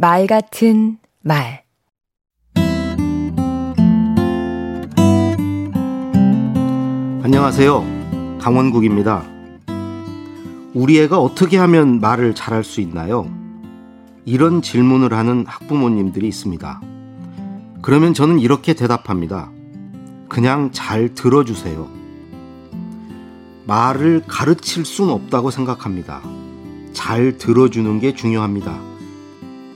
말 같은 말 안녕하세요. 강원국입니다. 우리 애가 어떻게 하면 말을 잘할 수 있나요? 이런 질문을 하는 학부모님들이 있습니다. 그러면 저는 이렇게 대답합니다. 그냥 잘 들어주세요. 말을 가르칠 순 없다고 생각합니다. 잘 들어주는 게 중요합니다.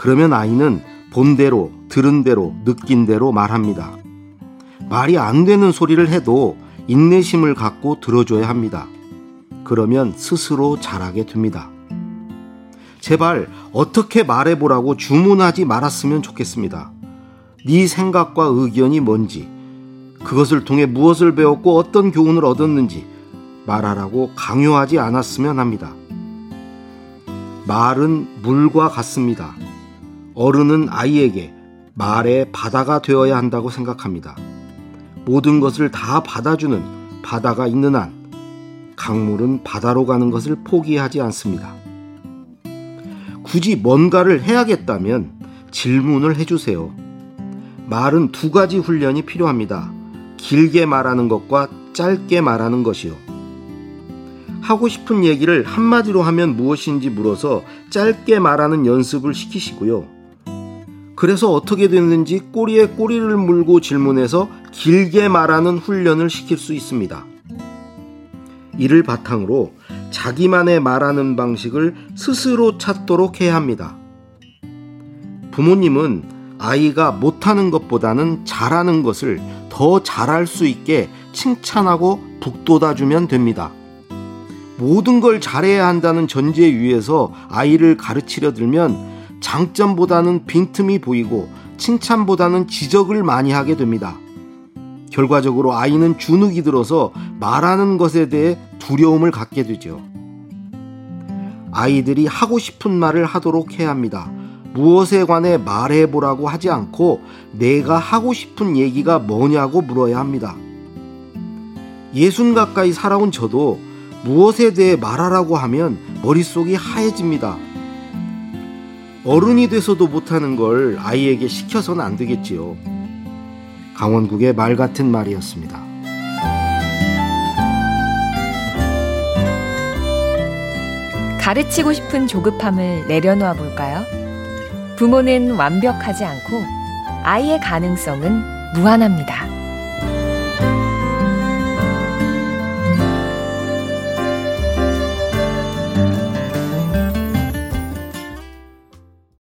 그러면 아이는 본대로, 들은 대로, 느낀 대로 말합니다. 말이 안 되는 소리를 해도 인내심을 갖고 들어줘야 합니다. 그러면 스스로 잘하게 됩니다. 제발 어떻게 말해보라고 주문하지 말았으면 좋겠습니다. 네 생각과 의견이 뭔지, 그것을 통해 무엇을 배웠고 어떤 교훈을 얻었는지 말하라고 강요하지 않았으면 합니다. 말은 물과 같습니다. 어른은 아이에게 말의 바다가 되어야 한다고 생각합니다. 모든 것을 다 받아주는 바다가 있는 한 강물은 바다로 가는 것을 포기하지 않습니다. 굳이 뭔가를 해야겠다면 질문을 해주세요. 말은 두 가지 훈련이 필요합니다. 길게 말하는 것과 짧게 말하는 것이요. 하고 싶은 얘기를 한마디로 하면 무엇인지 물어서 짧게 말하는 연습을 시키시고요. 그래서 어떻게 됐는지 꼬리에 꼬리를 물고 질문해서 길게 말하는 훈련을 시킬 수 있습니다. 이를 바탕으로 자기만의 말하는 방식을 스스로 찾도록 해야 합니다. 부모님은 아이가 못하는 것보다는 잘하는 것을 더 잘할 수 있게 칭찬하고 북돋아 주면 됩니다. 모든 걸 잘해야 한다는 전제 위에서 아이를 가르치려 들면 장점보다는 빈틈이 보이고 칭찬보다는 지적을 많이 하게 됩니다. 결과적으로 아이는 주눅이 들어서 말하는 것에 대해 두려움을 갖게 되죠. 아이들이 하고 싶은 말을 하도록 해야 합니다. 무엇에 관해 말해보라고 하지 않고 내가 하고 싶은 얘기가 뭐냐고 물어야 합니다. 예순 가까이 살아온 저도 무엇에 대해 말하라고 하면 머릿속이 하얘집니다. 어른이 돼서도 못하는 걸 아이에게 시켜서는 안 되겠지요. 강원국의 말 같은 말이었습니다. 가르치고 싶은 조급함을 내려놓아 볼까요? 부모는 완벽하지 않고 아이의 가능성은 무한합니다.